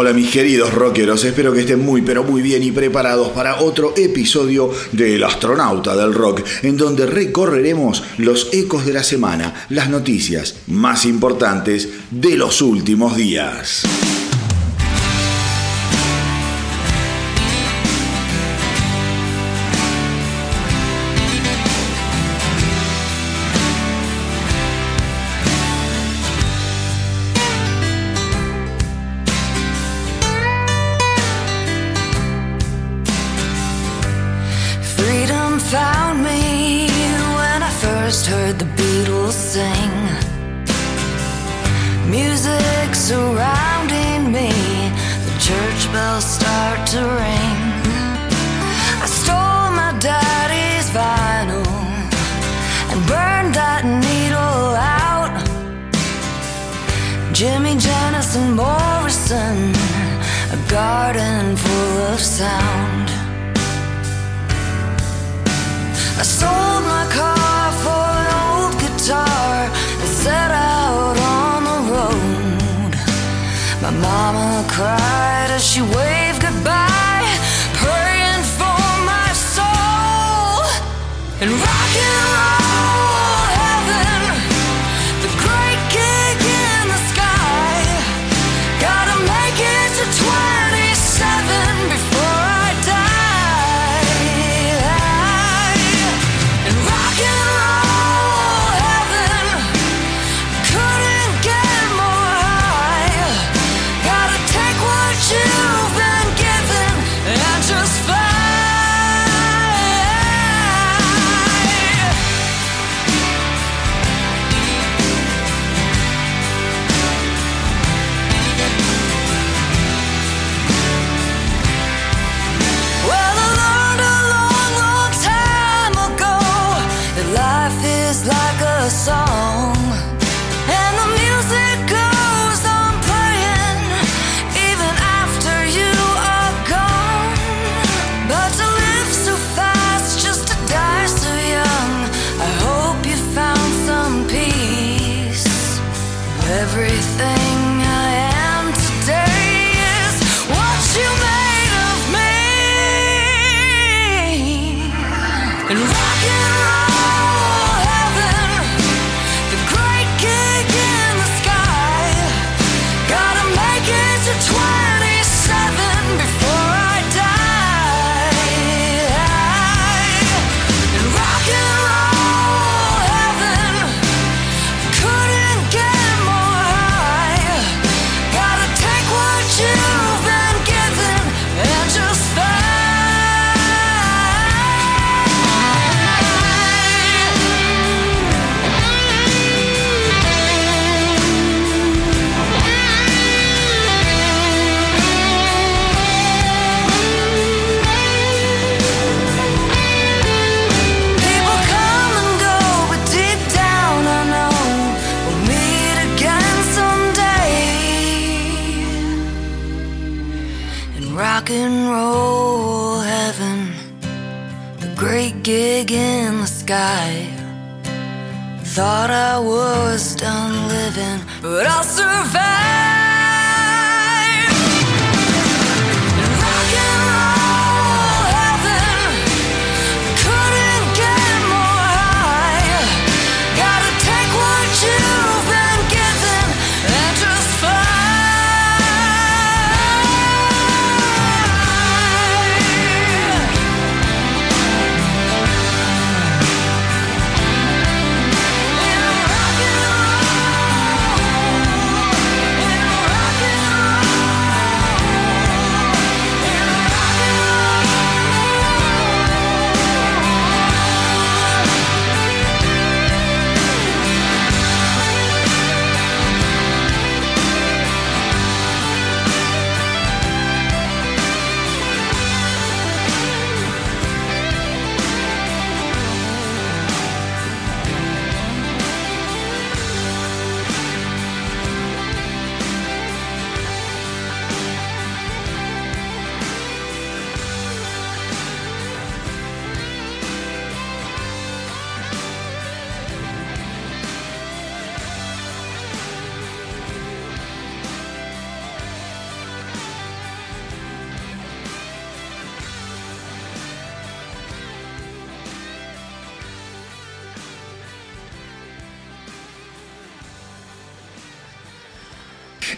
Hola mis queridos rockeros, espero que estén muy pero muy bien y preparados para otro episodio del astronauta del rock, en donde recorreremos los ecos de la semana, las noticias más importantes de los últimos días. heard the Beatles sing. Music surrounding me, the church bells start to ring. I stole my daddy's vinyl and burned that needle out. Jimmy Janis and Morrison, a garden full of sound. I sold my car. sky. Thought I was done living, but I.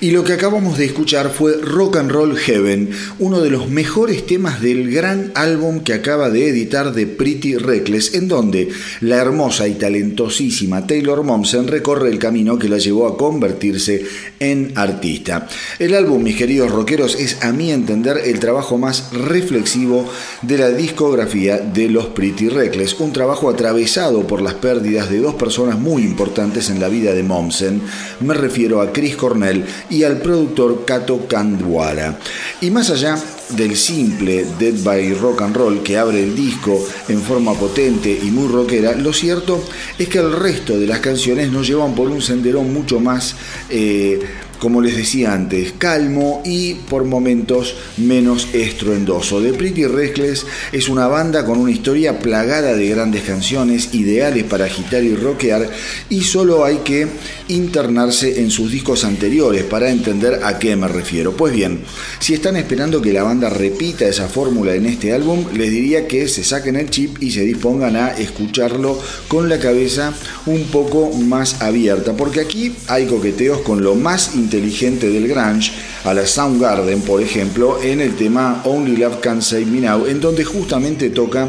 Y lo que acabamos de escuchar fue Rock and Roll Heaven, uno de los mejores temas del gran álbum que acaba de editar de Pretty Reckless, en donde la hermosa y talentosísima Taylor Momsen recorre el camino que la llevó a convertirse en artista. El álbum, mis queridos rockeros, es a mi entender el trabajo más reflexivo de la discografía de los Pretty Reckless, un trabajo atravesado por las pérdidas de dos personas muy importantes en la vida de Momsen. Me refiero a Chris Cornell y al productor Kato Kandwara. Y más allá del simple Dead by Rock and Roll que abre el disco en forma potente y muy rockera, lo cierto es que el resto de las canciones nos llevan por un sendero mucho más eh, como les decía antes, calmo y por momentos menos estruendoso. The Pretty Reckless es una banda con una historia plagada de grandes canciones, ideales para agitar y rockear, y solo hay que internarse en sus discos anteriores para entender a qué me refiero. Pues bien, si están esperando que la banda repita esa fórmula en este álbum, les diría que se saquen el chip y se dispongan a escucharlo con la cabeza un poco más abierta, porque aquí hay coqueteos con lo más importante inteligente del grunge a la Soundgarden, por ejemplo, en el tema Only Love Can Save Me Now, en donde justamente toca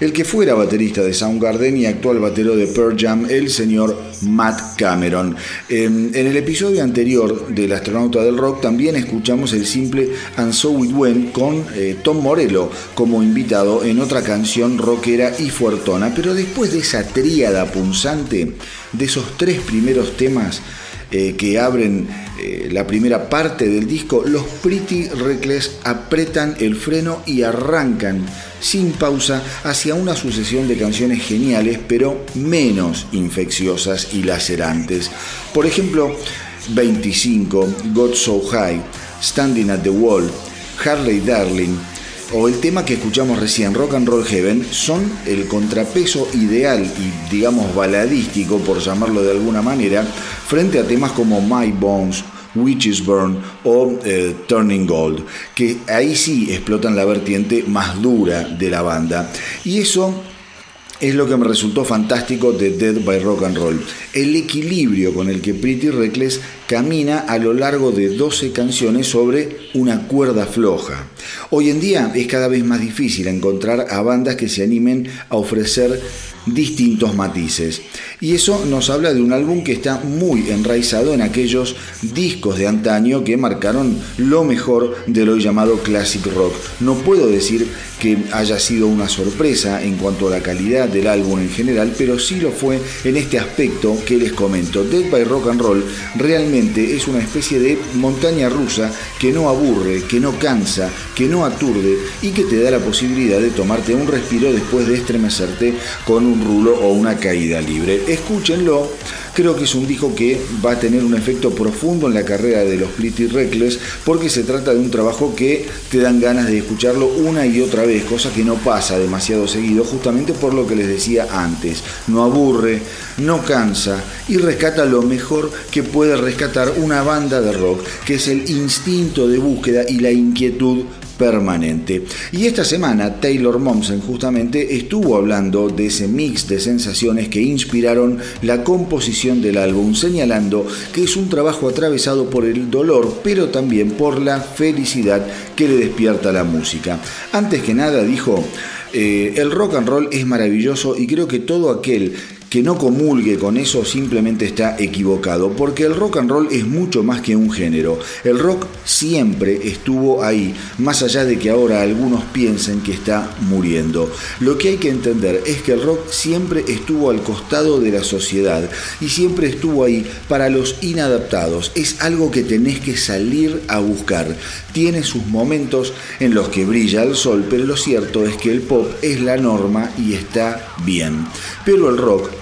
el que fuera baterista de Soundgarden y actual batero de Pearl Jam, el señor Matt Cameron. Em, en el episodio anterior del Astronauta del Rock también escuchamos el simple And So It Went con eh, Tom Morello como invitado en otra canción rockera y fuertona, pero después de esa tríada punzante, de esos tres primeros temas, eh, que abren eh, la primera parte del disco, los Pretty Reckless apretan el freno y arrancan sin pausa hacia una sucesión de canciones geniales, pero menos infecciosas y lacerantes. Por ejemplo, 25, God So High, Standing at the Wall, Harley Darling, o el tema que escuchamos recién, Rock and Roll Heaven, son el contrapeso ideal y digamos baladístico, por llamarlo de alguna manera, frente a temas como My Bones, Witches Burn o eh, Turning Gold, que ahí sí explotan la vertiente más dura de la banda. Y eso es lo que me resultó fantástico de Dead by Rock and Roll. El equilibrio con el que Pretty Reckless camina a lo largo de 12 canciones sobre una cuerda floja. Hoy en día es cada vez más difícil encontrar a bandas que se animen a ofrecer distintos matices. Y eso nos habla de un álbum que está muy enraizado en aquellos discos de antaño que marcaron lo mejor de lo llamado classic rock. No puedo decir que haya sido una sorpresa en cuanto a la calidad del álbum en general, pero sí lo fue en este aspecto que les comento. Dead by Rock and Roll realmente es una especie de montaña rusa que no aburre, que no cansa, que no aturde y que te da la posibilidad de tomarte un respiro después de estremecerte con un rulo o una caída libre escúchenlo. Creo que es un disco que va a tener un efecto profundo en la carrera de los Pretty Reckless porque se trata de un trabajo que te dan ganas de escucharlo una y otra vez, cosa que no pasa demasiado seguido, justamente por lo que les decía antes. No aburre, no cansa y rescata lo mejor que puede rescatar una banda de rock, que es el instinto de búsqueda y la inquietud permanente. Y esta semana Taylor Momsen justamente estuvo hablando de ese mix de sensaciones que inspiraron la composición del álbum, señalando que es un trabajo atravesado por el dolor, pero también por la felicidad que le despierta la música. Antes que nada dijo, eh, el rock and roll es maravilloso y creo que todo aquel que no comulgue con eso simplemente está equivocado, porque el rock and roll es mucho más que un género. El rock siempre estuvo ahí, más allá de que ahora algunos piensen que está muriendo. Lo que hay que entender es que el rock siempre estuvo al costado de la sociedad y siempre estuvo ahí para los inadaptados. Es algo que tenés que salir a buscar. Tiene sus momentos en los que brilla el sol, pero lo cierto es que el pop es la norma y está bien. Pero el rock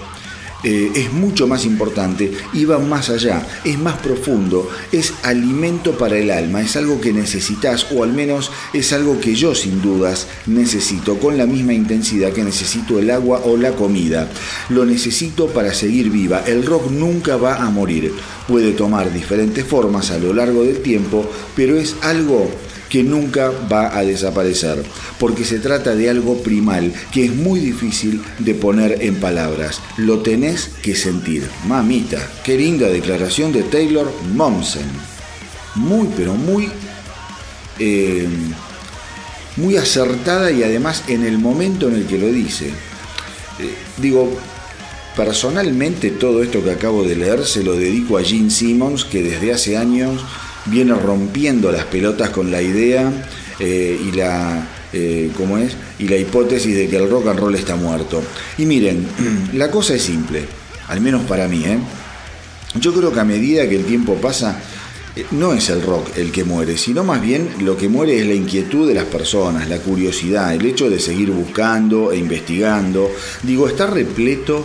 eh, es mucho más importante y va más allá, es más profundo, es alimento para el alma, es algo que necesitas o al menos es algo que yo sin dudas necesito con la misma intensidad que necesito el agua o la comida. Lo necesito para seguir viva. El rock nunca va a morir. Puede tomar diferentes formas a lo largo del tiempo, pero es algo que nunca va a desaparecer, porque se trata de algo primal que es muy difícil de poner en palabras. Lo tenés que sentir. Mamita, qué linda declaración de Taylor Momsen. muy, pero muy, eh, muy acertada y además en el momento en el que lo dice. Eh, digo, personalmente todo esto que acabo de leer se lo dedico a Gene Simmons, que desde hace años viene rompiendo las pelotas con la idea eh, y la ¿cómo es? y la hipótesis de que el rock and roll está muerto. Y miren, la cosa es simple, al menos para mí, ¿eh? Yo creo que a medida que el tiempo pasa, eh, no es el rock el que muere, sino más bien lo que muere es la inquietud de las personas, la curiosidad, el hecho de seguir buscando e investigando. Digo, está repleto,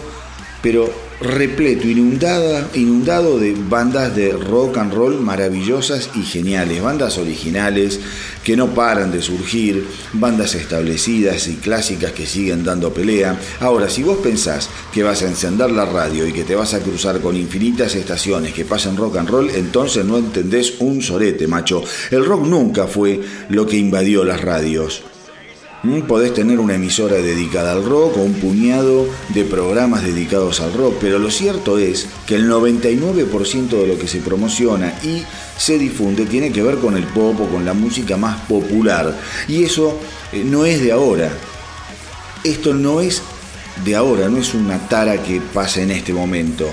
pero repleto, inundada, inundado de bandas de rock and roll maravillosas y geniales, bandas originales que no paran de surgir, bandas establecidas y clásicas que siguen dando pelea. Ahora, si vos pensás que vas a encender la radio y que te vas a cruzar con infinitas estaciones que pasan rock and roll, entonces no entendés un sorete, macho. El rock nunca fue lo que invadió las radios. Mm, podés tener una emisora dedicada al rock o un puñado de programas dedicados al rock, pero lo cierto es que el 99% de lo que se promociona y se difunde tiene que ver con el pop o con la música más popular. Y eso eh, no es de ahora. Esto no es de ahora, no es una tara que pasa en este momento.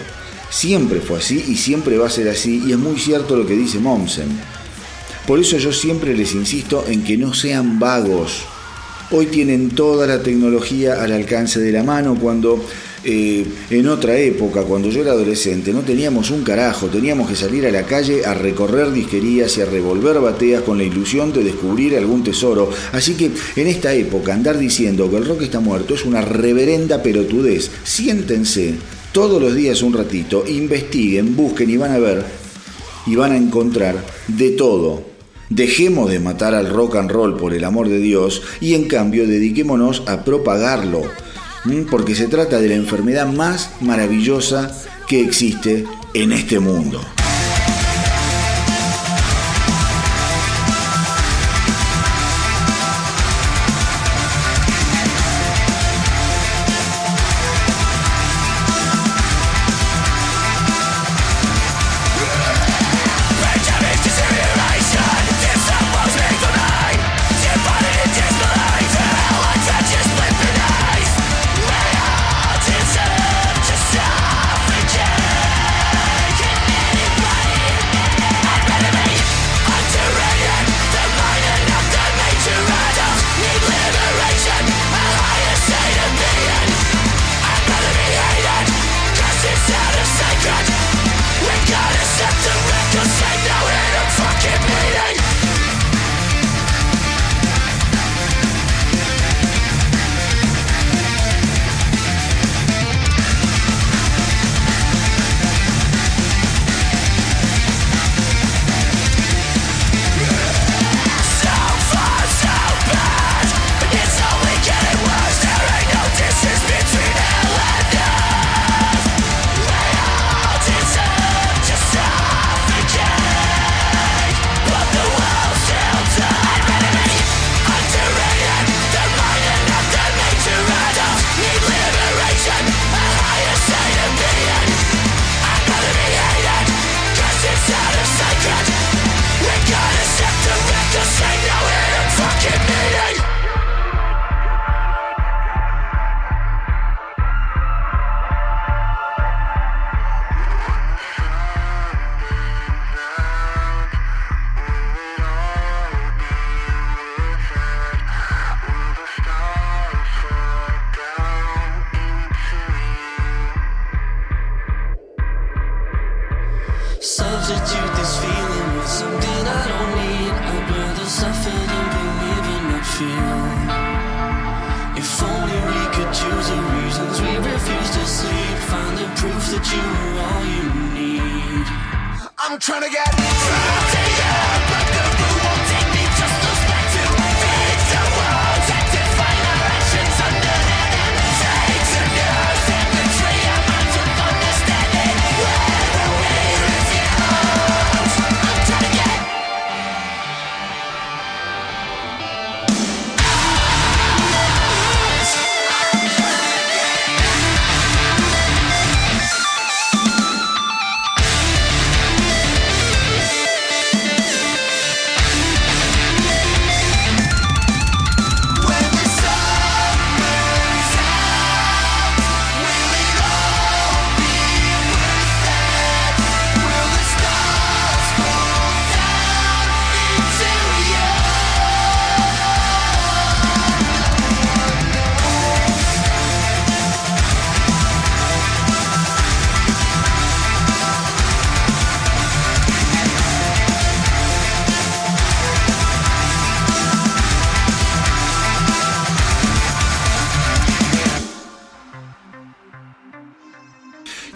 Siempre fue así y siempre va a ser así y es muy cierto lo que dice Momsen. Por eso yo siempre les insisto en que no sean vagos Hoy tienen toda la tecnología al alcance de la mano cuando eh, en otra época, cuando yo era adolescente, no teníamos un carajo, teníamos que salir a la calle a recorrer disquerías y a revolver bateas con la ilusión de descubrir algún tesoro. Así que en esta época andar diciendo que el rock está muerto es una reverenda perotudez. Siéntense todos los días un ratito, investiguen, busquen y van a ver y van a encontrar de todo Dejemos de matar al rock and roll por el amor de Dios y en cambio dediquémonos a propagarlo, porque se trata de la enfermedad más maravillosa que existe en este mundo.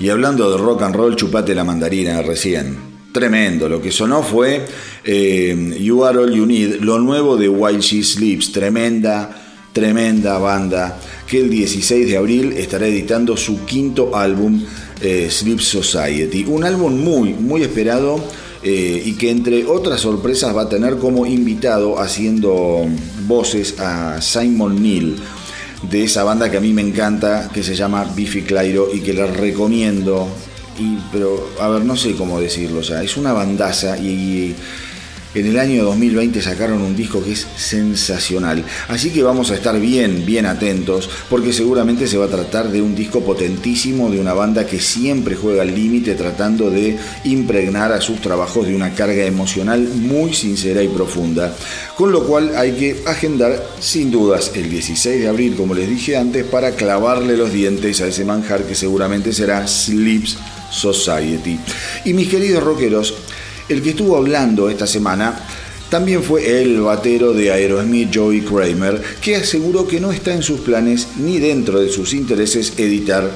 Y hablando de rock and roll, chupate la mandarina recién. Tremendo, lo que sonó fue eh, You Are All You Need, lo nuevo de While She Sleeps, tremenda, tremenda banda que el 16 de abril estará editando su quinto álbum eh, Sleep Society, un álbum muy, muy esperado eh, y que entre otras sorpresas va a tener como invitado haciendo voces a Simon Neal de esa banda que a mí me encanta que se llama Biffy Clyro y que les recomiendo. Y, pero a ver no sé cómo decirlo o sea es una bandaza y en el año 2020 sacaron un disco que es sensacional. Así que vamos a estar bien, bien atentos, porque seguramente se va a tratar de un disco potentísimo de una banda que siempre juega al límite tratando de impregnar a sus trabajos de una carga emocional muy sincera y profunda. Con lo cual hay que agendar sin dudas el 16 de abril, como les dije antes, para clavarle los dientes a ese manjar que seguramente será Sleeps Society. Y mis queridos rockeros, el que estuvo hablando esta semana también fue el batero de Aerosmith Joey Kramer, que aseguró que no está en sus planes ni dentro de sus intereses editar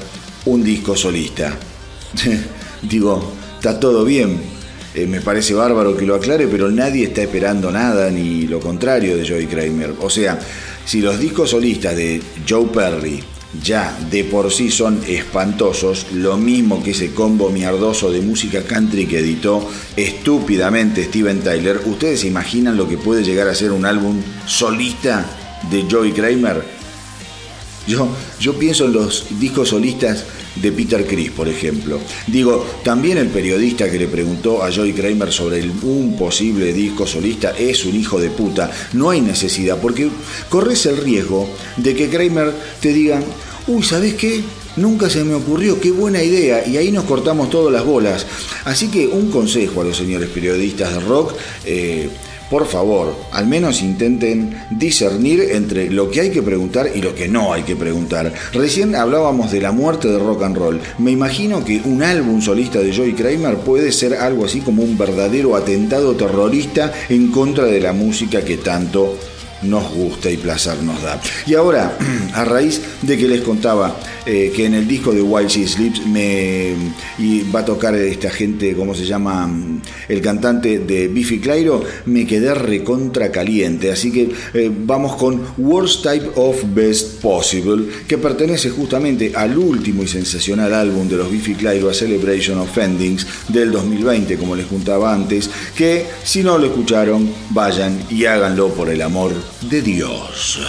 un disco solista. Digo, está todo bien, eh, me parece bárbaro que lo aclare, pero nadie está esperando nada ni lo contrario de Joey Kramer. O sea, si los discos solistas de Joe Perry, ya de por sí son espantosos, lo mismo que ese combo mierdoso de música country que editó estúpidamente Steven Tyler. ¿Ustedes se imaginan lo que puede llegar a ser un álbum solista de Joey Kramer? Yo, yo pienso en los discos solistas de Peter Chris, por ejemplo. Digo, también el periodista que le preguntó a Joey Kramer sobre un posible disco solista es un hijo de puta. No hay necesidad, porque corres el riesgo de que Kramer te diga, uy, ¿sabes qué? Nunca se me ocurrió, qué buena idea, y ahí nos cortamos todas las bolas. Así que un consejo a los señores periodistas de rock, eh, por favor, al menos intenten discernir entre lo que hay que preguntar y lo que no hay que preguntar. Recién hablábamos de la muerte de rock and roll. Me imagino que un álbum solista de Joey Kramer puede ser algo así como un verdadero atentado terrorista en contra de la música que tanto nos gusta y placer nos da. Y ahora, a raíz de que les contaba eh, que en el disco de While She Sleeps me y va a tocar esta gente, ¿cómo se llama? El cantante de Biffy Clyro, me quedé recontra caliente. Así que eh, vamos con Worst Type of Best Possible, que pertenece justamente al último y sensacional álbum de los Biffy Clyro, A Celebration of Endings, del 2020, como les contaba antes, que si no lo escucharon, vayan y háganlo por el amor de Dios.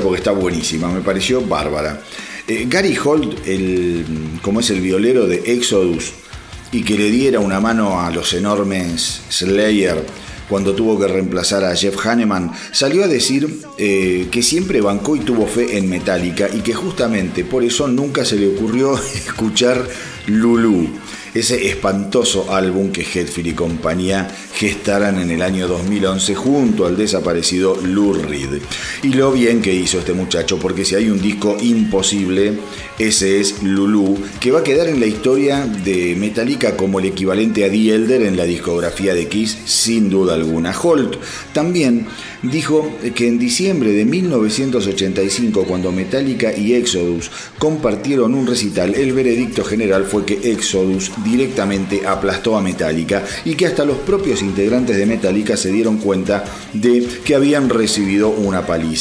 Porque está buenísima, me pareció bárbara. Eh, Gary Holt, el, como es el violero de Exodus, y que le diera una mano a los enormes Slayer cuando tuvo que reemplazar a Jeff Hanneman, salió a decir eh, que siempre bancó y tuvo fe en Metallica y que justamente por eso nunca se le ocurrió escuchar Lulu ese espantoso álbum que Hetfield y compañía gestaran en el año 2011 junto al desaparecido Lou. Y lo bien que hizo este muchacho, porque si hay un disco imposible, ese es Lulu, que va a quedar en la historia de Metallica como el equivalente a The Elder en la discografía de Kiss, sin duda alguna. Holt también dijo que en diciembre de 1985, cuando Metallica y Exodus compartieron un recital, el veredicto general fue que Exodus directamente aplastó a Metallica y que hasta los propios integrantes de Metallica se dieron cuenta de que habían recibido una paliza.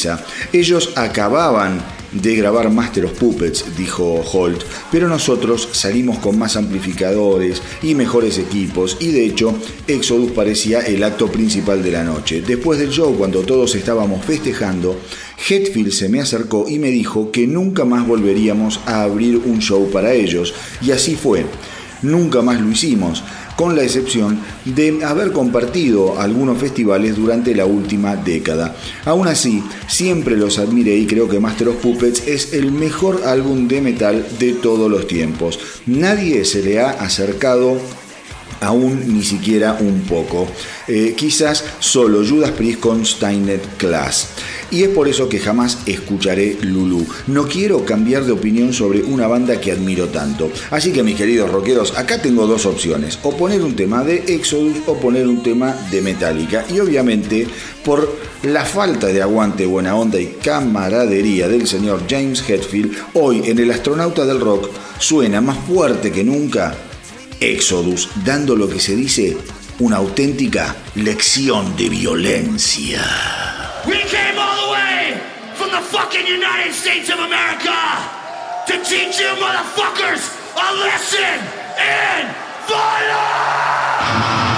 Ellos acababan de grabar Master of Puppets, dijo Holt, pero nosotros salimos con más amplificadores y mejores equipos y de hecho Exodus parecía el acto principal de la noche. Después del show, cuando todos estábamos festejando, Hetfield se me acercó y me dijo que nunca más volveríamos a abrir un show para ellos y así fue. Nunca más lo hicimos con la excepción de haber compartido algunos festivales durante la última década. Aún así, siempre los admiré y creo que Master of Puppets es el mejor álbum de metal de todos los tiempos. Nadie se le ha acercado aún ni siquiera un poco. Eh, quizás solo Judas Priest con Steinet Class. Y es por eso que jamás escucharé Lulu. No quiero cambiar de opinión sobre una banda que admiro tanto. Así que mis queridos rockeros, acá tengo dos opciones. O poner un tema de Exodus o poner un tema de Metallica. Y obviamente, por la falta de aguante, buena onda y camaradería del señor James Hetfield, hoy en el astronauta del rock suena más fuerte que nunca Exodus, dando lo que se dice una auténtica lección de violencia. All the way from the fucking United States of America to teach you motherfuckers a lesson in violence!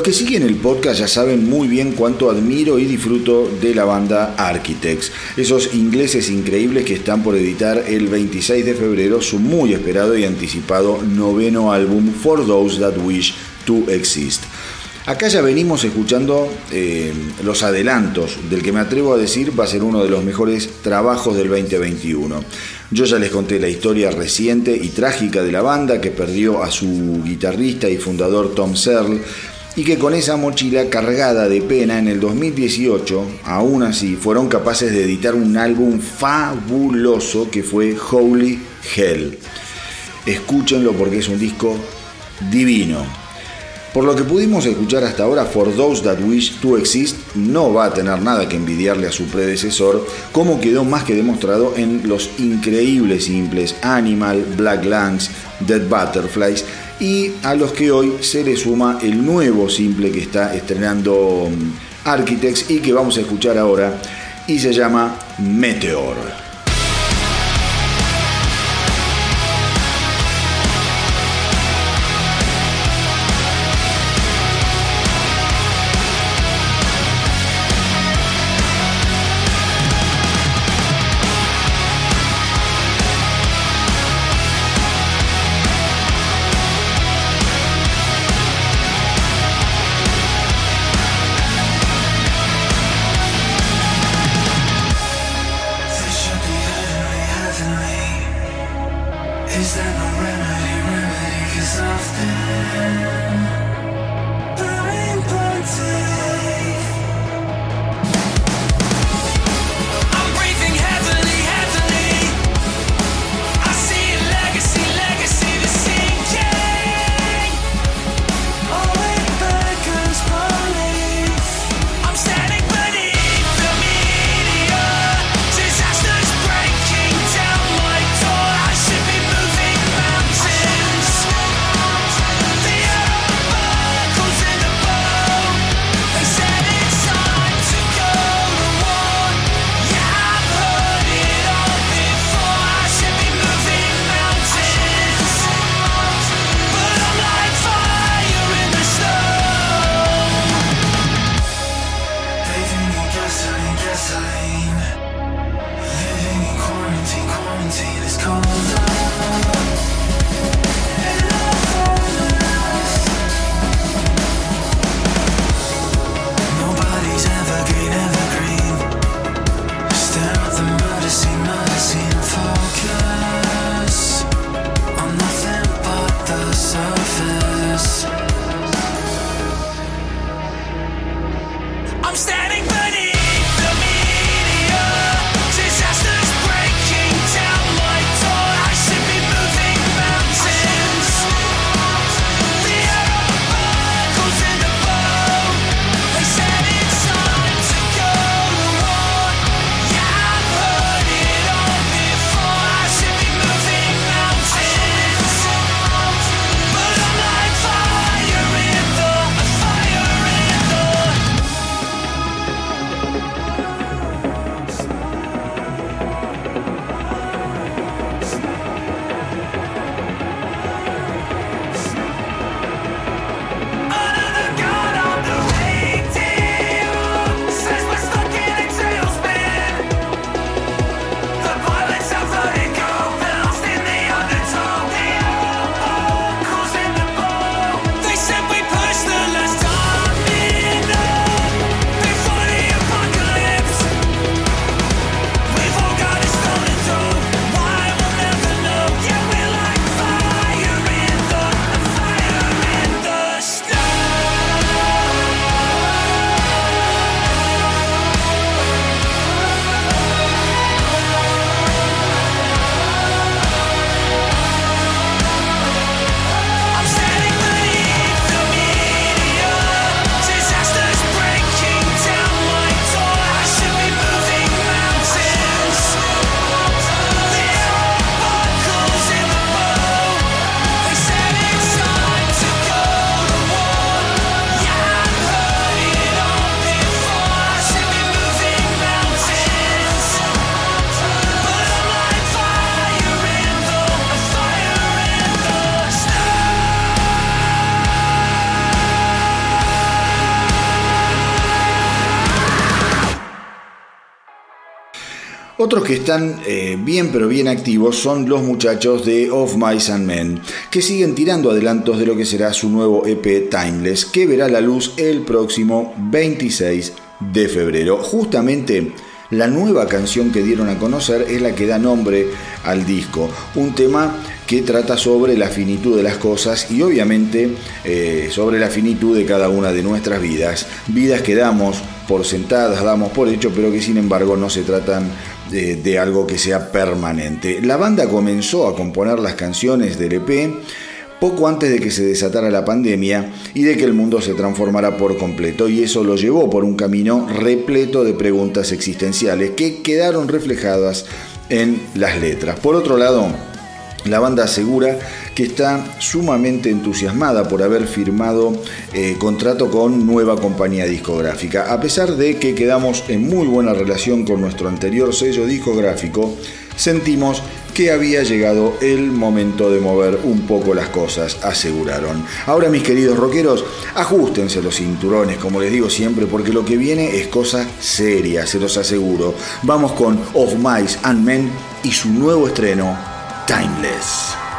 Los que siguen el podcast ya saben muy bien cuánto admiro y disfruto de la banda Architects, esos ingleses increíbles que están por editar el 26 de febrero su muy esperado y anticipado noveno álbum For Those That Wish to Exist. Acá ya venimos escuchando eh, los adelantos del que me atrevo a decir va a ser uno de los mejores trabajos del 2021. Yo ya les conté la historia reciente y trágica de la banda que perdió a su guitarrista y fundador Tom Searle y que con esa mochila cargada de pena en el 2018, aún así, fueron capaces de editar un álbum fabuloso que fue Holy Hell. Escúchenlo porque es un disco divino. Por lo que pudimos escuchar hasta ahora, For Those That Wish to Exist no va a tener nada que envidiarle a su predecesor, como quedó más que demostrado en los increíbles simples Animal, Black Lungs, Dead Butterflies y a los que hoy se le suma el nuevo simple que está estrenando mm, Architects y que vamos a escuchar ahora y se llama Meteor. Otros que están eh, bien pero bien activos son los muchachos de Of Mice and Men, que siguen tirando adelantos de lo que será su nuevo EP Timeless, que verá la luz el próximo 26 de febrero. Justamente la nueva canción que dieron a conocer es la que da nombre al disco, un tema que trata sobre la finitud de las cosas y obviamente eh, sobre la finitud de cada una de nuestras vidas, vidas que damos por sentadas, damos por hecho, pero que sin embargo no se tratan de, algo que sea permanente. La banda comenzó a componer las canciones del EP poco antes de que se desatara la pandemia y de que el mundo se transformara por completo, y eso lo llevó por un camino repleto de preguntas existenciales que quedaron reflejadas en las letras. Por otro lado, la banda asegura que está sumamente entusiasmada por haber firmado eh, contrato con nueva compañía discográfica. A pesar de que quedamos en muy buena relación con nuestro anterior sello discográfico, sentimos que había llegado el momento de mover un poco las cosas, aseguraron. Ahora mis queridos rockeros, ajustense los cinturones, como les digo siempre, porque lo que viene es cosa seria, se los aseguro. Vamos con Of Mice and Men y su nuevo estreno, Timeless.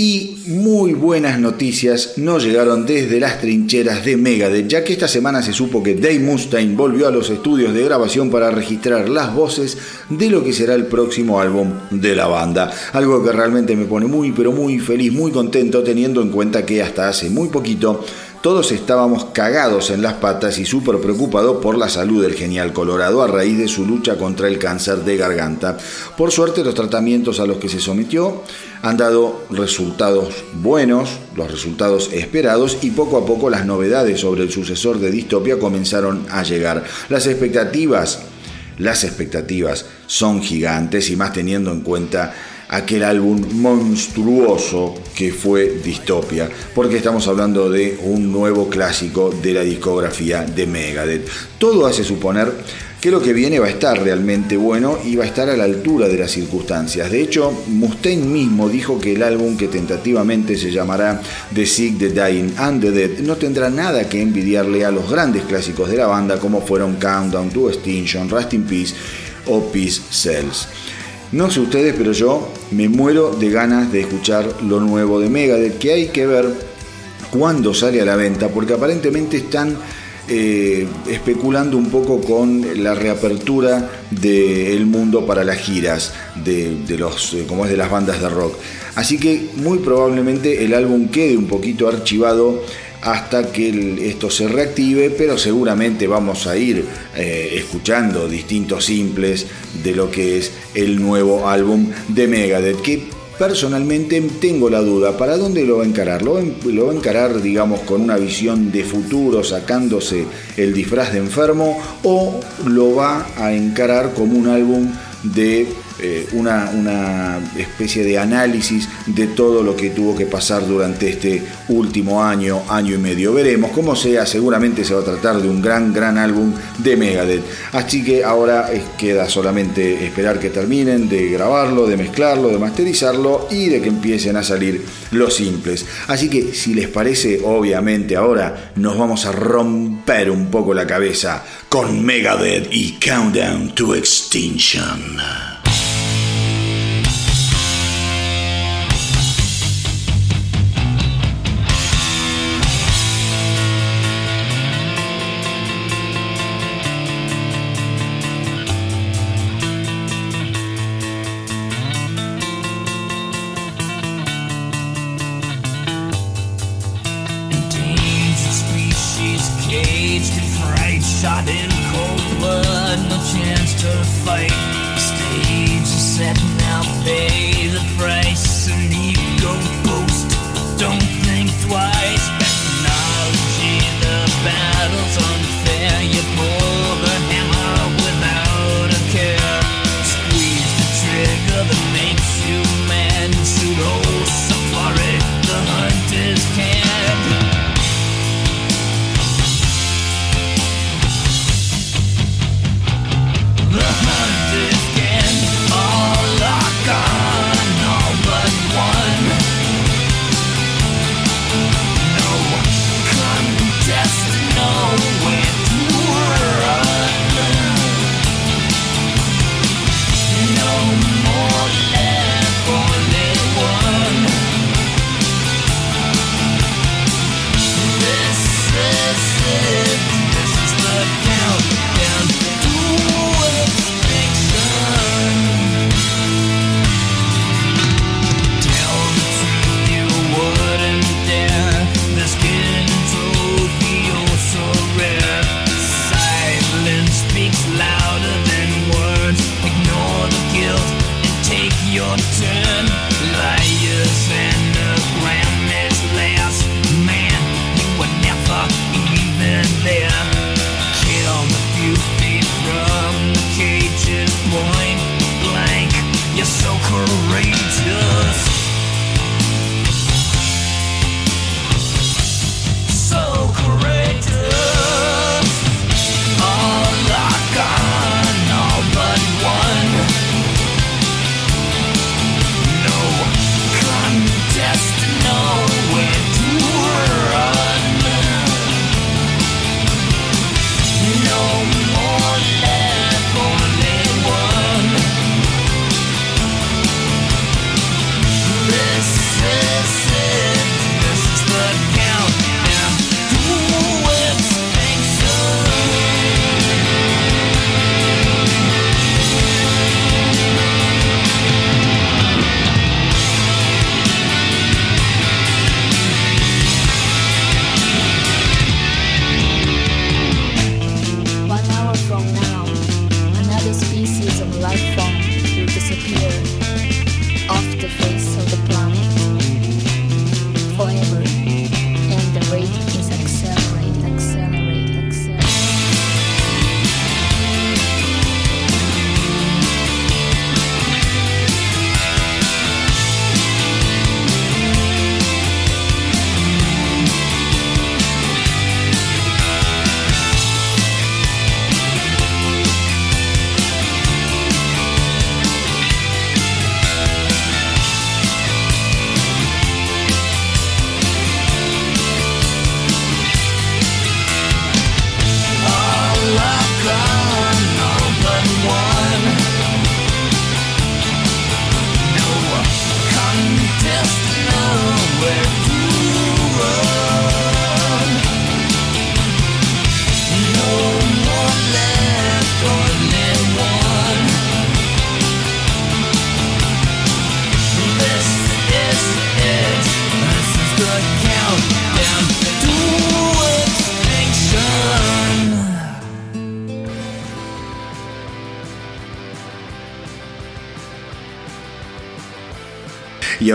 Y muy buenas noticias nos llegaron desde las trincheras de Megadeth, ya que esta semana se supo que Dave Mustaine volvió a los estudios de grabación para registrar las voces de lo que será el próximo álbum de la banda. Algo que realmente me pone muy pero muy feliz, muy contento teniendo en cuenta que hasta hace muy poquito todos estábamos cagados en las patas y súper preocupados por la salud del genial Colorado a raíz de su lucha contra el cáncer de garganta. Por suerte los tratamientos a los que se sometió han dado resultados buenos, los resultados esperados y poco a poco las novedades sobre el sucesor de Distopia comenzaron a llegar. Las expectativas, las expectativas son gigantes y más teniendo en cuenta aquel álbum monstruoso que fue Distopia, porque estamos hablando de un nuevo clásico de la discografía de Megadeth. Todo hace suponer que lo que viene va a estar realmente bueno y va a estar a la altura de las circunstancias. De hecho, Mustaine mismo dijo que el álbum que tentativamente se llamará The Sick, The Dying and The Dead no tendrá nada que envidiarle a los grandes clásicos de la banda como fueron Countdown to Extinction, Rust in Peace o Peace Cells. No sé ustedes, pero yo me muero de ganas de escuchar lo nuevo de Megadeth, que hay que ver cuándo sale a la venta, porque aparentemente están eh, especulando un poco con la reapertura del mundo para las giras de, los, eh, como es de las bandas de rock. Así que muy probablemente el álbum quede un poquito archivado hasta que esto se reactive, pero seguramente vamos a ir eh, escuchando distintos simples de lo que es el nuevo álbum de Megadeth, que personalmente tengo la duda, ¿para dónde lo va a encarar? ¿Lo va a encarar, digamos, con una visión de futuro, sacándose el disfraz de enfermo, o lo va a encarar como un álbum de eh, una, una, especie de análisis de todo lo que tuvo que pasar durante este último año, año y medio. Veremos cómo sea, seguramente se va a tratar de un gran, gran álbum de Megadeth. Así que ahora queda solamente esperar que terminen de grabarlo, de mezclarlo, de masterizarlo y de que empiecen a salir los simples. Así que si les parece, obviamente ahora nos vamos a romper un poco la cabeza con Megadeth y Countdown to Extinction.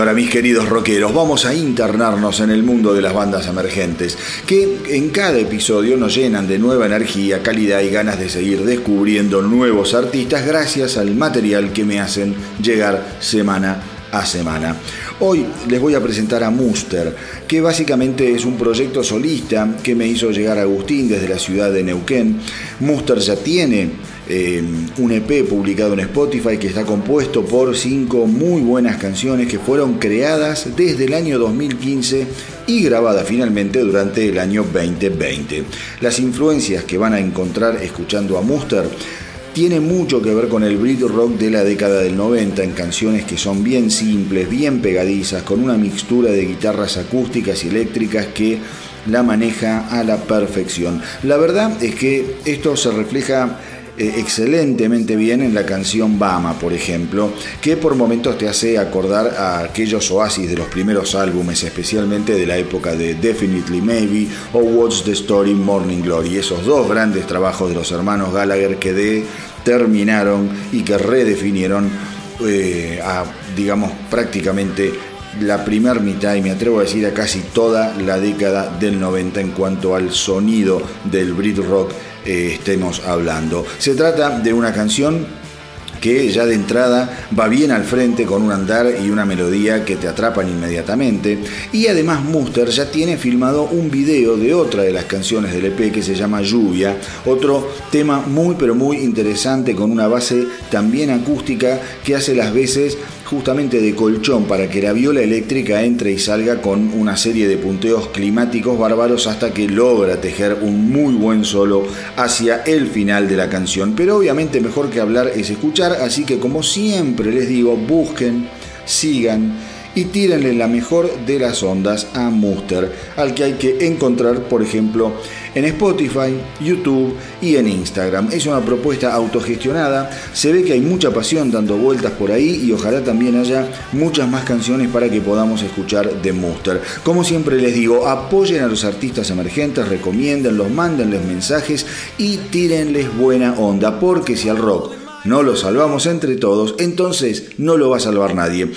Ahora mis queridos rockeros, vamos a internarnos en el mundo de las bandas emergentes, que en cada episodio nos llenan de nueva energía, calidad y ganas de seguir descubriendo nuevos artistas gracias al material que me hacen llegar semana a semana. Hoy les voy a presentar a Muster, que básicamente es un proyecto solista que me hizo llegar Agustín desde la ciudad de Neuquén. Muster ya tiene eh, un EP publicado en Spotify que está compuesto por cinco muy buenas canciones que fueron creadas desde el año 2015 y grabadas finalmente durante el año 2020. Las influencias que van a encontrar escuchando a Muster tiene mucho que ver con el Brit rock de la década del 90 en canciones que son bien simples, bien pegadizas, con una mixtura de guitarras acústicas y eléctricas que la maneja a la perfección. La verdad es que esto se refleja eh, excelentemente bien en la canción Bama, por ejemplo, que por momentos te hace acordar a aquellos oasis de los primeros álbumes, especialmente de la época de Definitely Maybe o What's the Story Morning Glory, esos dos grandes trabajos de los hermanos Gallagher que determinaron y que redefinieron eh, a, digamos, prácticamente la primera mitad y me atrevo a decir a casi toda la década del 90 en cuanto al sonido del Brit Rock eh, estemos hablando. Se trata de una canción que ya de entrada va bien al frente con un andar y una melodía que te atrapan inmediatamente. Y además Muster ya tiene filmado un video de otra de las canciones del EP que se llama Lluvia, otro tema muy pero muy interesante con una base también acústica que hace las veces justamente de colchón para que la viola eléctrica entre y salga con una serie de punteos climáticos bárbaros hasta que logra tejer un muy buen solo hacia el final de la canción. Pero obviamente mejor que hablar es escuchar, así que como siempre les digo, busquen, sigan y tírenle la mejor de las ondas a Muster, al que hay que encontrar, por ejemplo, en Spotify, YouTube y en Instagram. Es una propuesta autogestionada, se ve que hay mucha pasión dando vueltas por ahí y ojalá también haya muchas más canciones para que podamos escuchar de Muster. Como siempre les digo, apoyen a los artistas emergentes, recomiéndenlos, mándenles mensajes y tírenles buena onda, porque si al rock no lo salvamos entre todos, entonces no lo va a salvar nadie.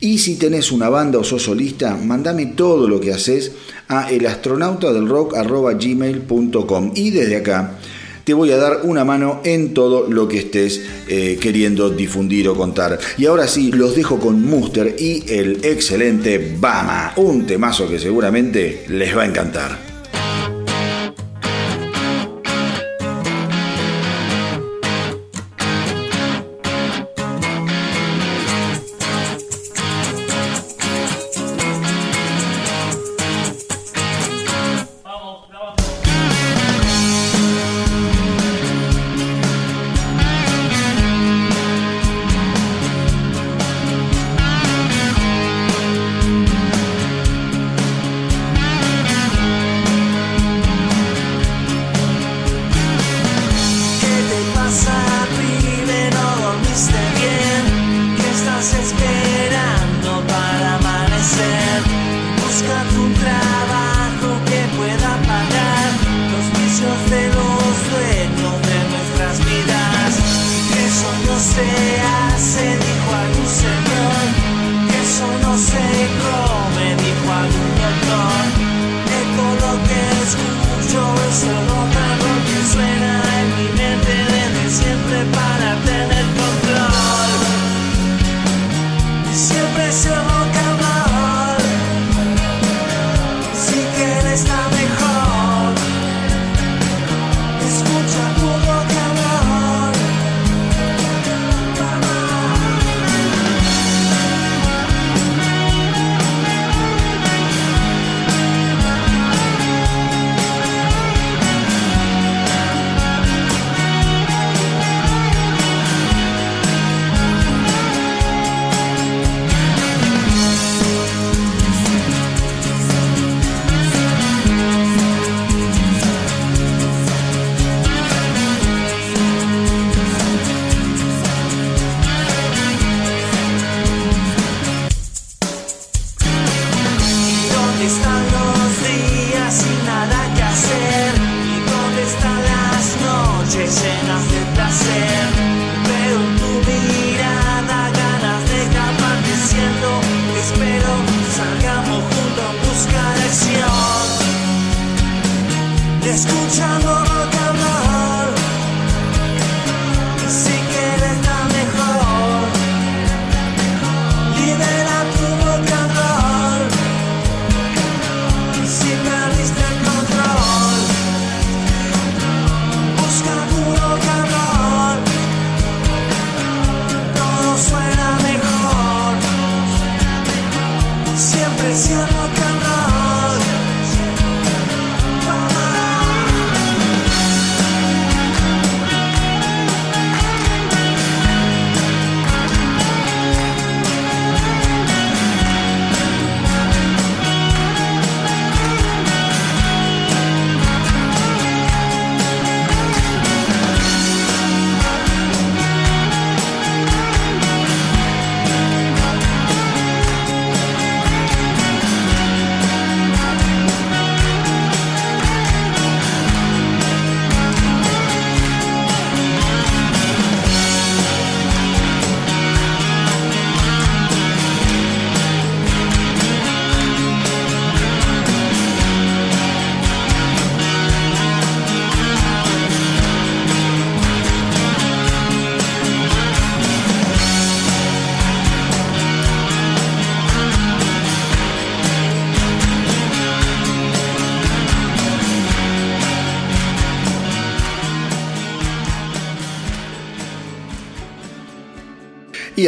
Y si tenés una banda o sos solista, mandame todo lo que haces a elastronautadelrock.gmail.com y desde acá te voy a dar una mano en todo lo que estés eh, queriendo difundir o contar. Y ahora sí, los dejo con Muster y el excelente Bama, un temazo que seguramente les va a encantar.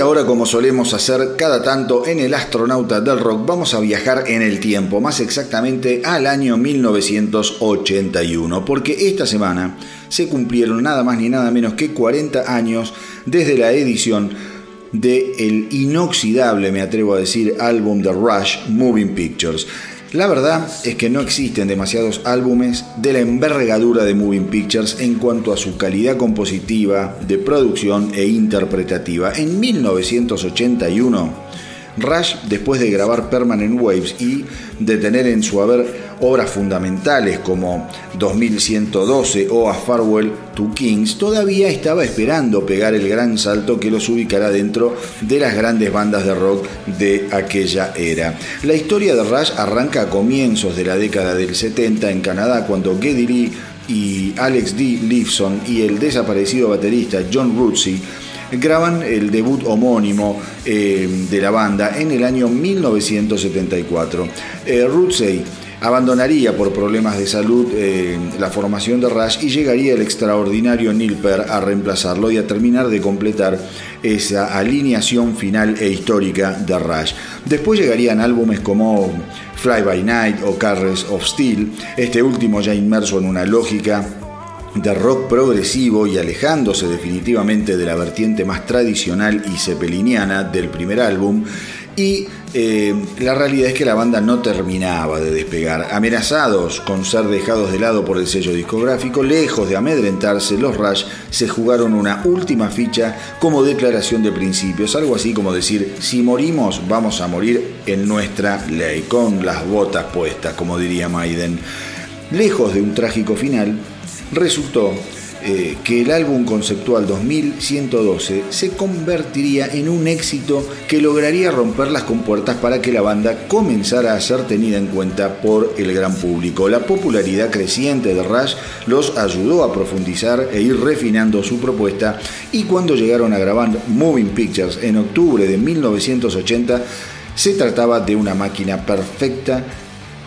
Ahora, como solemos hacer cada tanto en el astronauta del rock, vamos a viajar en el tiempo, más exactamente al año 1981, porque esta semana se cumplieron nada más ni nada menos que 40 años desde la edición de el inoxidable, me atrevo a decir, álbum de Rush, Moving Pictures. La verdad es que no existen demasiados álbumes de la envergadura de Moving Pictures en cuanto a su calidad compositiva, de producción e interpretativa. En 1981, Rush, después de grabar Permanent Waves y de tener en su haber obras fundamentales como 2112 o A Farewell to Kings, todavía estaba esperando pegar el gran salto que los ubicará dentro de las grandes bandas de rock de aquella era. La historia de Rush arranca a comienzos de la década del 70 en Canadá cuando Geddy Lee y Alex D. Leifson y el desaparecido baterista John Rutsey graban el debut homónimo eh, de la banda en el año 1974. Eh, abandonaría por problemas de salud eh, la formación de Rush y llegaría el extraordinario Neil Peart a reemplazarlo y a terminar de completar esa alineación final e histórica de Rush. Después llegarían álbumes como Fly By Night o Carres of Steel, este último ya inmerso en una lógica de rock progresivo y alejándose definitivamente de la vertiente más tradicional y cepeliniana del primer álbum. Y eh, la realidad es que la banda no terminaba de despegar. Amenazados con ser dejados de lado por el sello discográfico, lejos de amedrentarse, los Rush se jugaron una última ficha como declaración de principios, algo así como decir, si morimos, vamos a morir en nuestra ley, con las botas puestas, como diría Maiden. Lejos de un trágico final, resultó eh, que el álbum conceptual 2112 se convertiría en un éxito que lograría romper las compuertas para que la banda comenzara a ser tenida en cuenta por el gran público. La popularidad creciente de Rush los ayudó a profundizar e ir refinando su propuesta y cuando llegaron a grabar Moving Pictures en octubre de 1980 se trataba de una máquina perfecta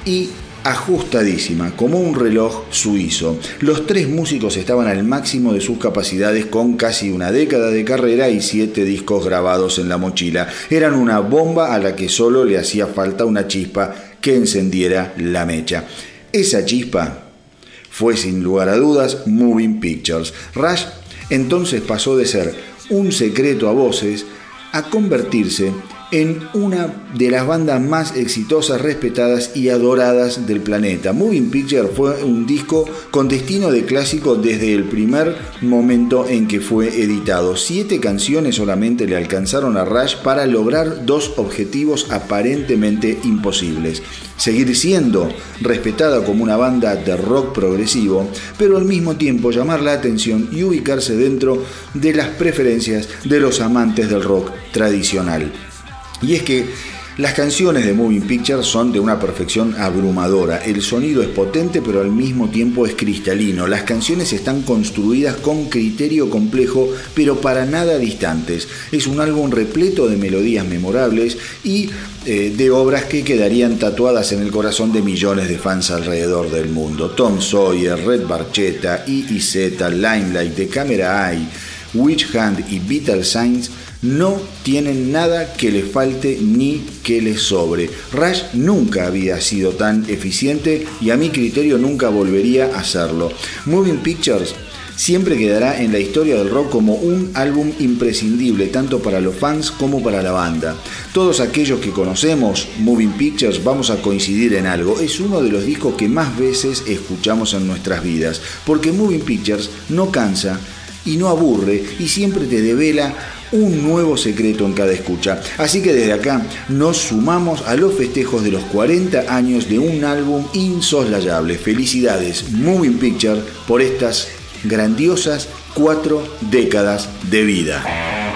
y ajustadísima, como un reloj suizo. Los tres músicos estaban al máximo de sus capacidades con casi una década de carrera y siete discos grabados en la mochila. Eran una bomba a la que solo le hacía falta una chispa que encendiera la mecha. Esa chispa fue sin lugar a dudas Moving Pictures. Rush entonces pasó de ser un secreto a voces a convertirse en una de las bandas más exitosas, respetadas y adoradas del planeta. Moving Picture fue un disco con destino de clásico desde el primer momento en que fue editado. Siete canciones solamente le alcanzaron a Rush para lograr dos objetivos aparentemente imposibles. Seguir siendo respetada como una banda de rock progresivo, pero al mismo tiempo llamar la atención y ubicarse dentro de las preferencias de los amantes del rock tradicional. Y es que Las canciones de Moving Pictures son de una perfección abrumadora. El sonido es potente pero al mismo tiempo es cristalino. Las canciones están construidas con criterio complejo pero para nada distantes. Es un álbum repleto de melodías memorables y eh, de obras que quedarían tatuadas en el corazón de millones de fans alrededor del mundo. Tom Sawyer, Red Barchetta, E.I.Z., Limelight, The Camera Eye, Witch Hand y Vital Signs no tienen nada que le falte ni que le sobre. Rush nunca había sido tan eficiente y a mi criterio nunca volvería a hacerlo. Moving Pictures siempre quedará en la historia del rock como un álbum imprescindible tanto para los fans como para la banda. Todos aquellos que conocemos Moving Pictures vamos a coincidir en algo. Es uno de los discos que más veces escuchamos en nuestras vidas, porque Moving Pictures no cansa y no aburre y siempre te devela un nuevo secreto en cada escucha. Así que desde acá nos sumamos a los festejos de los 40 años de un álbum insoslayable. Felicidades Moving Picture por estas grandiosas cuatro décadas de vida.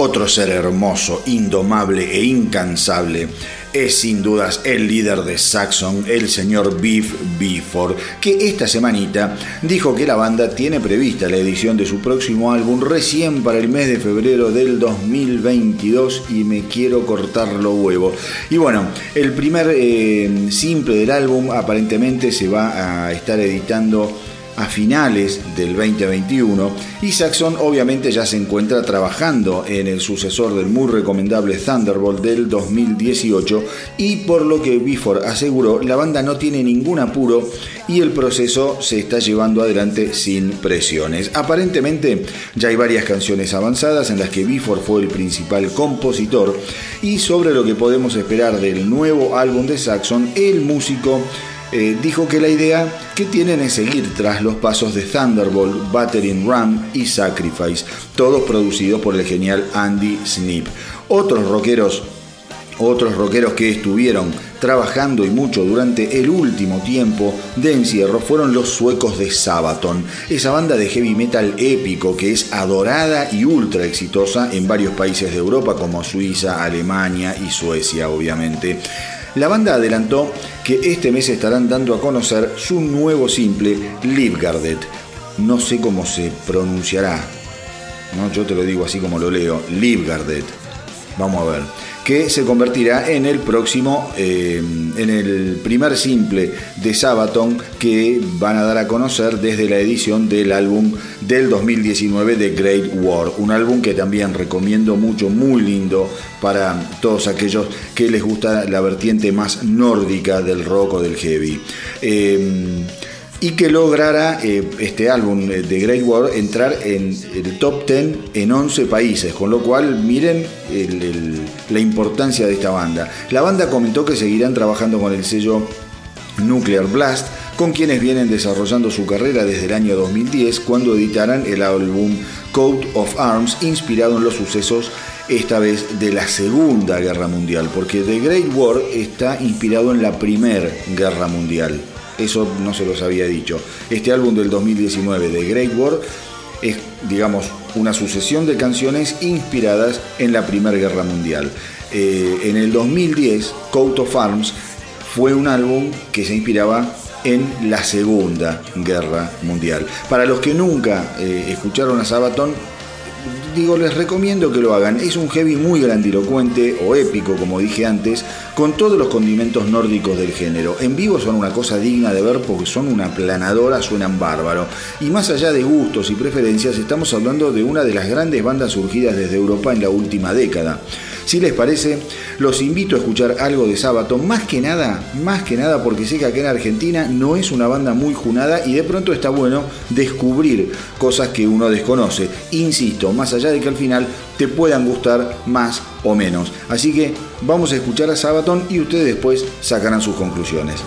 Otro ser hermoso, indomable e incansable es sin dudas el líder de Saxon, el señor Beef Bifford, que esta semanita dijo que la banda tiene prevista la edición de su próximo álbum recién para el mes de febrero del 2022 y me quiero cortar los huevos. Y bueno, el primer eh, simple del álbum aparentemente se va a estar editando a finales del 2021 y Saxon obviamente ya se encuentra trabajando en el sucesor del muy recomendable Thunderbolt del 2018 y por lo que Bifford aseguró la banda no tiene ningún apuro y el proceso se está llevando adelante sin presiones. Aparentemente ya hay varias canciones avanzadas en las que Bifford fue el principal compositor y sobre lo que podemos esperar del nuevo álbum de Saxon el músico eh, dijo que la idea que tienen es seguir tras los pasos de Thunderbolt, Battering Ram y Sacrifice, todos producidos por el genial Andy Snip. Otros rockeros, otros rockeros que estuvieron trabajando y mucho durante el último tiempo de encierro fueron los suecos de Sabaton, esa banda de heavy metal épico que es adorada y ultra exitosa en varios países de Europa como Suiza, Alemania y Suecia obviamente. La banda adelantó que este mes estarán dando a conocer su nuevo simple, Livgardet. No sé cómo se pronunciará, ¿no? yo te lo digo así como lo leo, Livgardet. Vamos a ver que se convertirá en el próximo, eh, en el primer simple de Sabaton que van a dar a conocer desde la edición del álbum del 2019 de Great War. Un álbum que también recomiendo mucho, muy lindo para todos aquellos que les gusta la vertiente más nórdica del rock o del heavy. Eh, y que lograra eh, este álbum de Great War entrar en el top 10 en 11 países, con lo cual miren la importancia de esta banda. La banda comentó que seguirán trabajando con el sello Nuclear Blast, con quienes vienen desarrollando su carrera desde el año 2010, cuando editarán el álbum Code of Arms, inspirado en los sucesos esta vez de la Segunda Guerra Mundial, porque The Great War está inspirado en la Primera Guerra Mundial. Eso no se los había dicho. Este álbum del 2019 de Great War es, digamos, una sucesión de canciones inspiradas en la Primera Guerra Mundial. Eh, en el 2010, Coat of Arms fue un álbum que se inspiraba en la Segunda Guerra Mundial. Para los que nunca eh, escucharon a Sabaton, digo, les recomiendo que lo hagan. Es un heavy muy grandilocuente o épico, como dije antes, con todos los condimentos nórdicos del género. En vivo son una cosa digna de ver porque son una planadora, suenan bárbaro. Y más allá de gustos y preferencias, estamos hablando de una de las grandes bandas surgidas desde Europa en la última década. Si les parece, los invito a escuchar algo de Sábato, más que nada, más que nada porque sé que acá en Argentina no es una banda muy junada y de pronto está bueno descubrir cosas que uno desconoce. Insisto, más allá de que al final te puedan gustar más o menos. Así que vamos a escuchar a Sabaton y ustedes después sacarán sus conclusiones.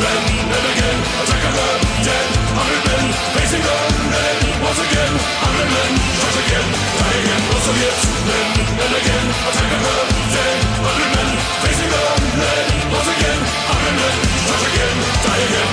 been, again, attack. Hundred men facing. Once again, hundred men again, die again. Then, again, attack. Hundred men facing. Once again, hundred men again, die again.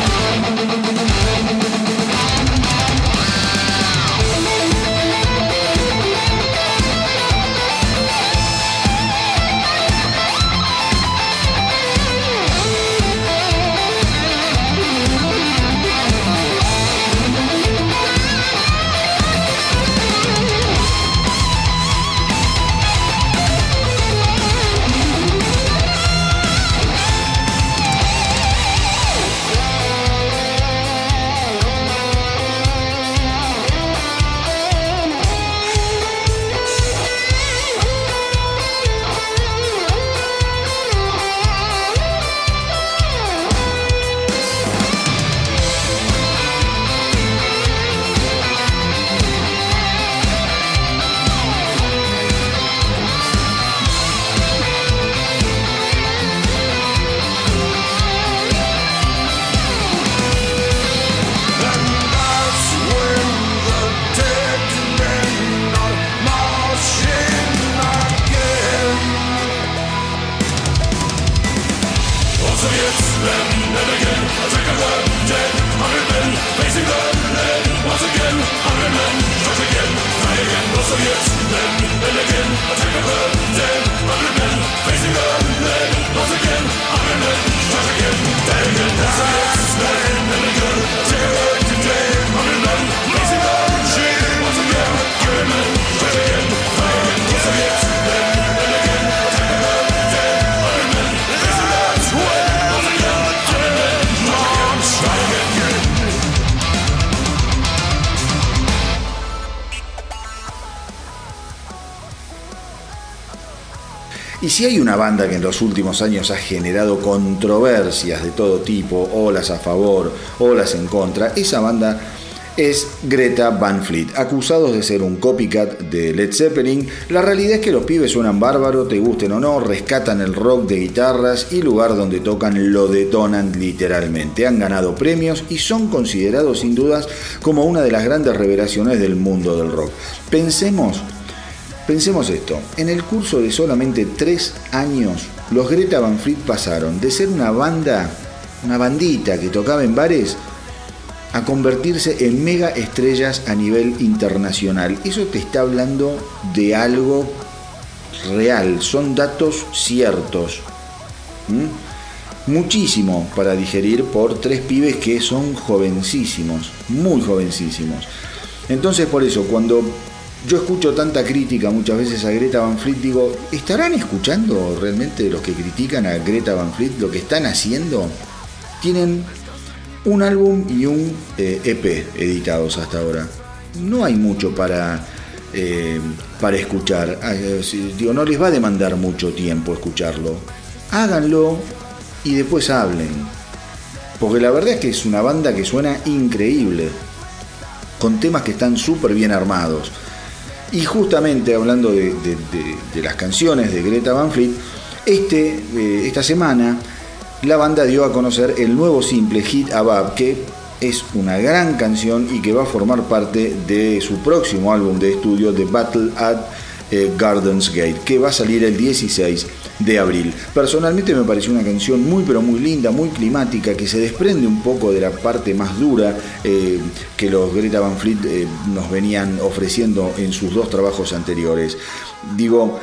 Si hay una banda que en los últimos años ha generado controversias de todo tipo, olas a favor, olas en contra, esa banda es Greta Van Fleet. Acusados de ser un copycat de Led Zeppelin, la realidad es que los pibes suenan bárbaro, te gusten o no, rescatan el rock de guitarras y lugar donde tocan lo detonan literalmente. Han ganado premios y son considerados sin dudas como una de las grandes revelaciones del mundo del rock. Pensemos Pensemos esto, en el curso de solamente tres años, los Greta Van Fleet pasaron de ser una banda, una bandita que tocaba en bares, a convertirse en mega estrellas a nivel internacional. Eso te está hablando de algo real, son datos ciertos. Muchísimo para digerir por tres pibes que son jovencísimos, muy jovencísimos. Entonces por eso, cuando yo escucho tanta crítica muchas veces a Greta Van Fleet, digo, ¿estarán escuchando realmente los que critican a Greta Van Fleet lo que están haciendo? Tienen un álbum y un EP eh, editados hasta ahora. No hay mucho para, eh, para escuchar. Ah, eh, digo, no les va a demandar mucho tiempo escucharlo. Háganlo y después hablen. Porque la verdad es que es una banda que suena increíble. Con temas que están súper bien armados. Y justamente hablando de, las canciones de Greta Van Fleet, este, eh, esta semana la banda dio a conocer el nuevo simple Hit Above, que es una gran canción y que va a formar parte de su próximo álbum de estudio, The Battle at eh, Gardens Gate, que va a salir el 16 de abril. Personalmente me pareció una canción muy pero muy linda, muy climática, que se desprende un poco de la parte más dura eh, que los Greta Van Fleet eh, nos venían ofreciendo en sus dos trabajos anteriores. Digo,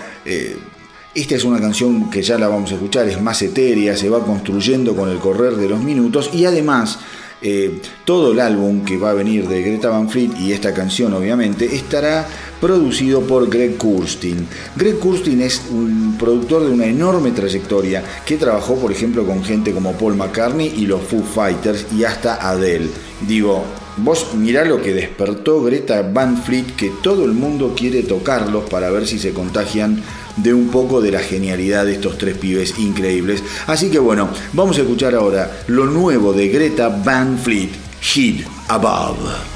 esta es una canción que ya la vamos a escuchar, es más etérea, se va construyendo con el correr de los minutos y además eh, todo el álbum que va a venir de Greta Van Fleet y esta canción obviamente estará producido por Greg Kurstin. Greg Kurstin es un productor de una enorme trayectoria que trabajó por ejemplo con gente como Paul McCartney y los Foo Fighters y hasta Adele. Digo, vos mirá lo que despertó Greta Van Fleet que todo el mundo quiere tocarlos para ver si se contagian de un poco de la genialidad de estos tres pibes increíbles. Así que bueno, vamos a escuchar ahora lo nuevo de Greta Van Fleet, Hit Above.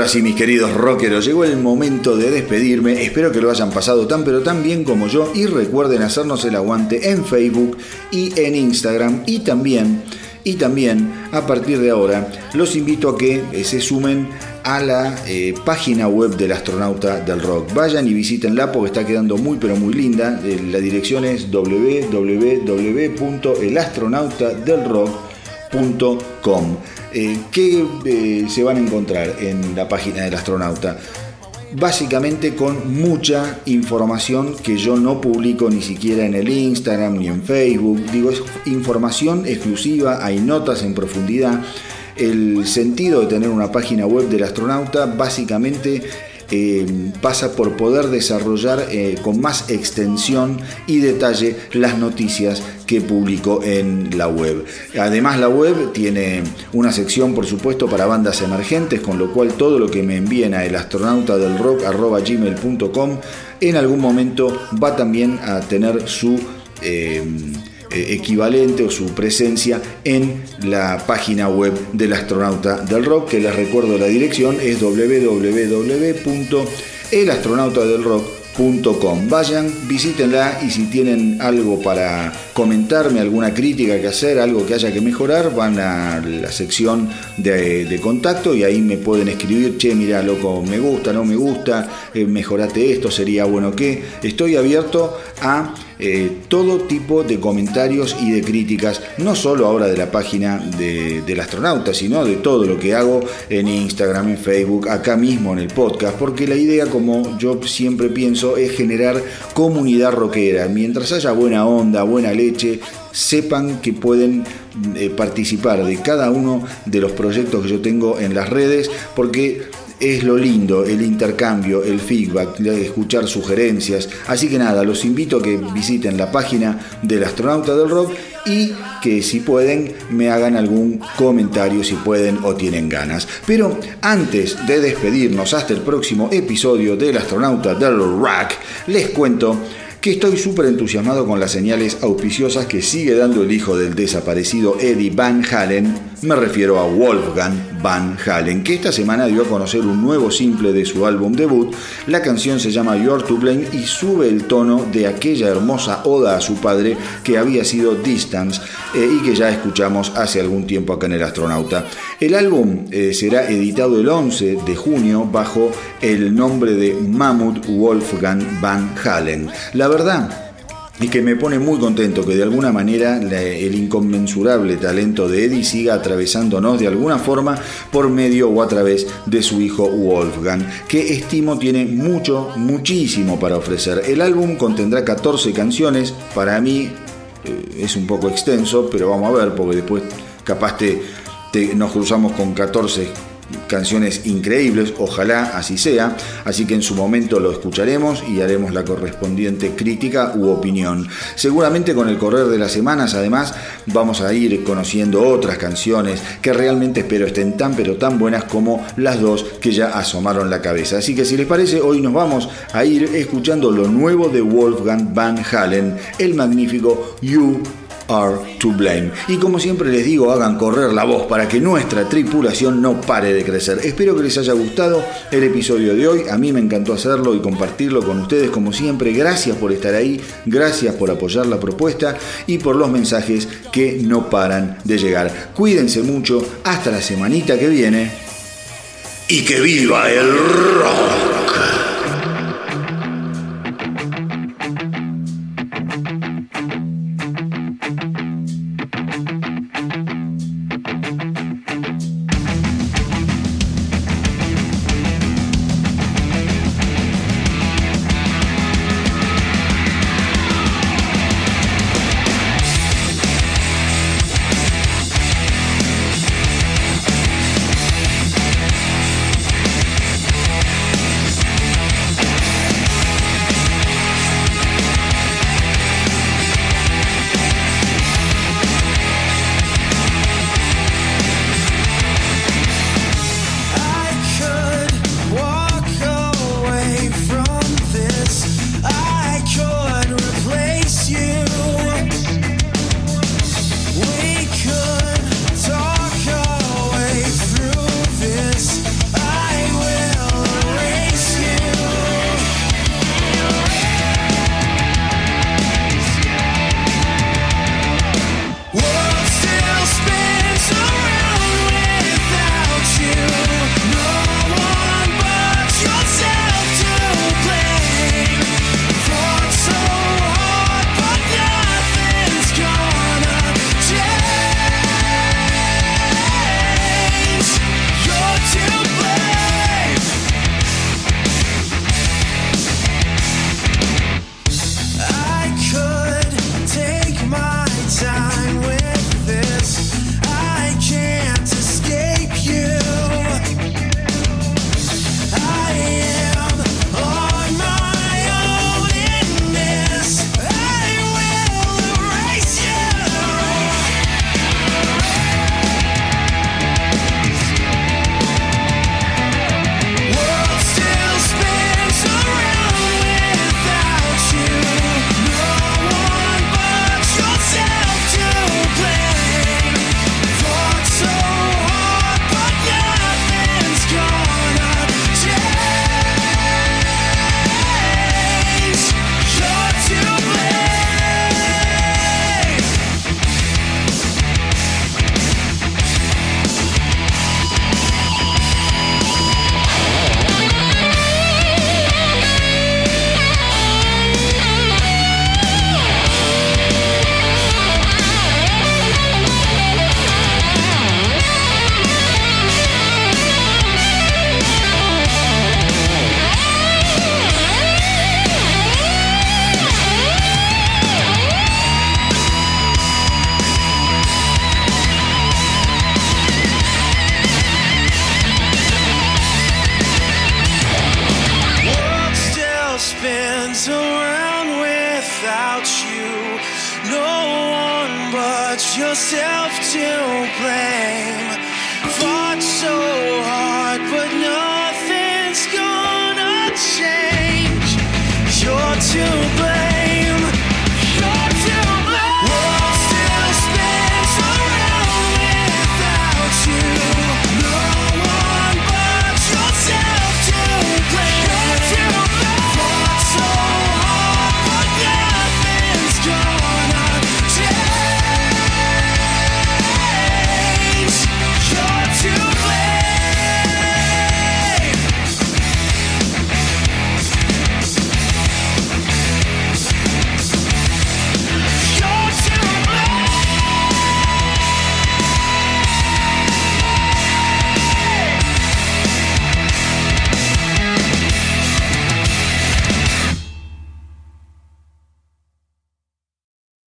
Ahora sí, mis queridos rockeros, llegó el momento de despedirme. Espero que lo hayan pasado tan pero tan bien como yo y recuerden hacernos el aguante en Facebook y en Instagram y también y también a partir de ahora los invito a que se sumen a la eh, página web del astronauta del rock. Vayan y visítenla porque está quedando muy pero muy linda. Eh, la dirección es www.elastronautadelrock.com. ¿Qué se van a encontrar en la página del astronauta? básicamente con mucha información que yo no publico ni siquiera en el Instagram ni en Facebook. Digo, es información exclusiva, hay notas en profundidad. El sentido de tener una página web del astronauta básicamente eh, pasa por poder desarrollar eh, con más extensión y detalle las noticias que publico en la web. Además la web tiene una sección por supuesto para bandas emergentes, con lo cual todo lo que me envíen a elastronautadelrock.gmail.com en algún momento va también a tener su... Eh, equivalente o su presencia en la página web del astronauta del rock, que les recuerdo la dirección es www.elastronautadelrock.com. Vayan, visítenla y si tienen algo para comentarme, alguna crítica que hacer, algo que haya que mejorar, van a la sección de, contacto y ahí me pueden escribir, che, mira, loco, me gusta, no me gusta, eh, mejorate esto, sería bueno que. Estoy abierto a eh, todo tipo de comentarios y de críticas, no solo ahora de la página del astronauta, sino de todo lo que hago en Instagram, en Facebook, acá mismo en el podcast, porque la idea, como yo siempre pienso, es generar comunidad rockera. Mientras haya buena onda, buena leche, sepan que pueden eh, participar de cada uno de los proyectos que yo tengo en las redes, porque es lo lindo, el intercambio, el feedback, escuchar sugerencias. Así que nada, los invito a que visiten la página del astronauta del rock y que si pueden me hagan algún comentario si pueden o tienen ganas. Pero antes de despedirnos hasta el próximo episodio del astronauta del rock, les cuento que estoy súper entusiasmado con las señales auspiciosas que sigue dando el hijo del desaparecido Eddie Van Halen, me refiero a Wolfgang Van Halen, que esta semana dio a conocer un nuevo simple de su álbum debut. La canción se llama You're to Blame y sube el tono de aquella hermosa oda a su padre que había sido Distance eh, y que ya escuchamos hace algún tiempo acá en El Astronauta. El álbum eh, será editado el 11 de junio bajo el nombre de Mammoth Wolfgang Van Halen. La verdad, y que me pone muy contento que de alguna manera el inconmensurable talento de Eddie siga atravesándonos de alguna forma por medio o a través de su hijo Wolfgang, que estimo tiene mucho, muchísimo para ofrecer. El álbum contendrá 14 canciones, para mí eh, es un poco extenso, pero vamos a ver, porque después capaz te, nos cruzamos con 14 canciones increíbles, ojalá así sea, así que en su momento lo escucharemos y haremos la correspondiente crítica u opinión. Seguramente con el correr de las semanas además vamos a ir conociendo otras canciones que realmente espero estén tan pero tan buenas como las dos que ya asomaron la cabeza. Así que si les parece, hoy nos vamos a ir escuchando lo nuevo de Wolfgang Van Halen, el magnífico You are to blame. Y como siempre les digo, hagan correr la voz para que nuestra tripulación no pare de crecer. Espero que les haya gustado el episodio de hoy. A mí me encantó hacerlo y compartirlo con ustedes como siempre. Gracias por estar ahí, gracias por apoyar la propuesta y por los mensajes que no paran de llegar. Cuídense mucho, hasta la semanita que viene. Y que viva el rock.